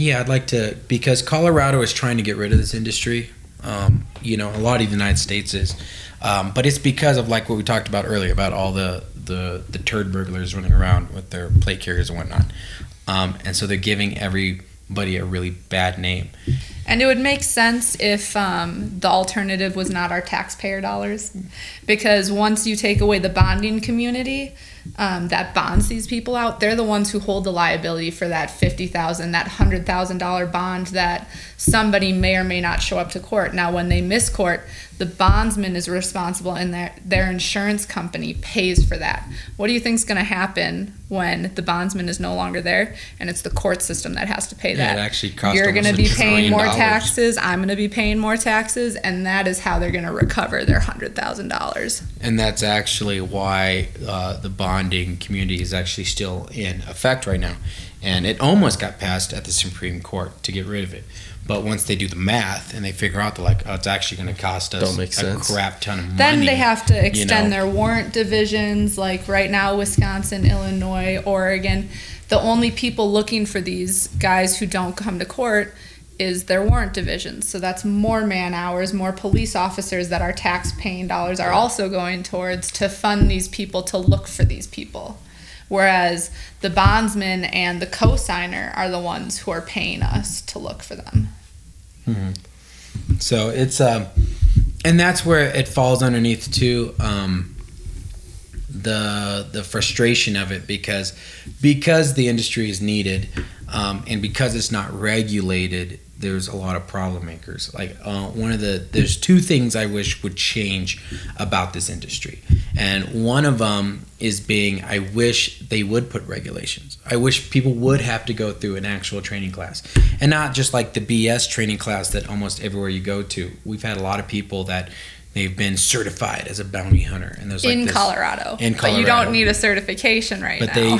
Yeah, I'd like to because Colorado is trying to get rid of this industry. Um, you know, a lot of the United States is, um, but it's because of like what we talked about earlier about all the the the turd burglars running around with their plate carriers and whatnot, um, and so they're giving everybody a really bad name. And it would make sense if um, the alternative was not our taxpayer dollars. Because once you take away the bonding community um, that bonds these people out, they're the ones who hold the liability for that 50,000, that $100,000 bond that somebody may or may not show up to court. Now, when they miss court, the bondsman is responsible and their, their insurance company pays for that. What do you think is going to happen when the bondsman is no longer there and it's the court system that has to pay Yeah, that? it actually costs You're going to be paying more dollars. Taxes. I'm going to be paying more taxes, and that is how they're going to recover their hundred thousand dollars. And that's actually why uh, the bonding community is actually still in effect right now. And it almost got passed at the Supreme Court to get rid of it. But once they do the math and they figure out, they're like, oh, it's actually going to cost us make a sense. crap ton of money. Then they have to extend know. their warrant divisions. Like right now, Wisconsin, Illinois, Oregon. The only people looking for these guys who don't come to court is their warrant divisions. So that's more man hours, more police officers that our tax paying dollars are also going towards to fund these people to look for these people. Whereas the bondsman and the cosigner are the ones who are paying us to look for them. So it's um, and that's where it falls underneath too. Um, the the frustration of it because because the industry is needed um, and because it's not regulated there's a lot of problem makers. Like uh, one of the there's two things i wish would change about this industry. And one of them is being i wish they would put regulations. I wish people would have to go through an actual training class. And not just like the bs training class that almost everywhere you go to. We've had a lot of people that they've been certified as a bounty hunter. And there's like in this- Colorado. in But you don't need a certification right but now. they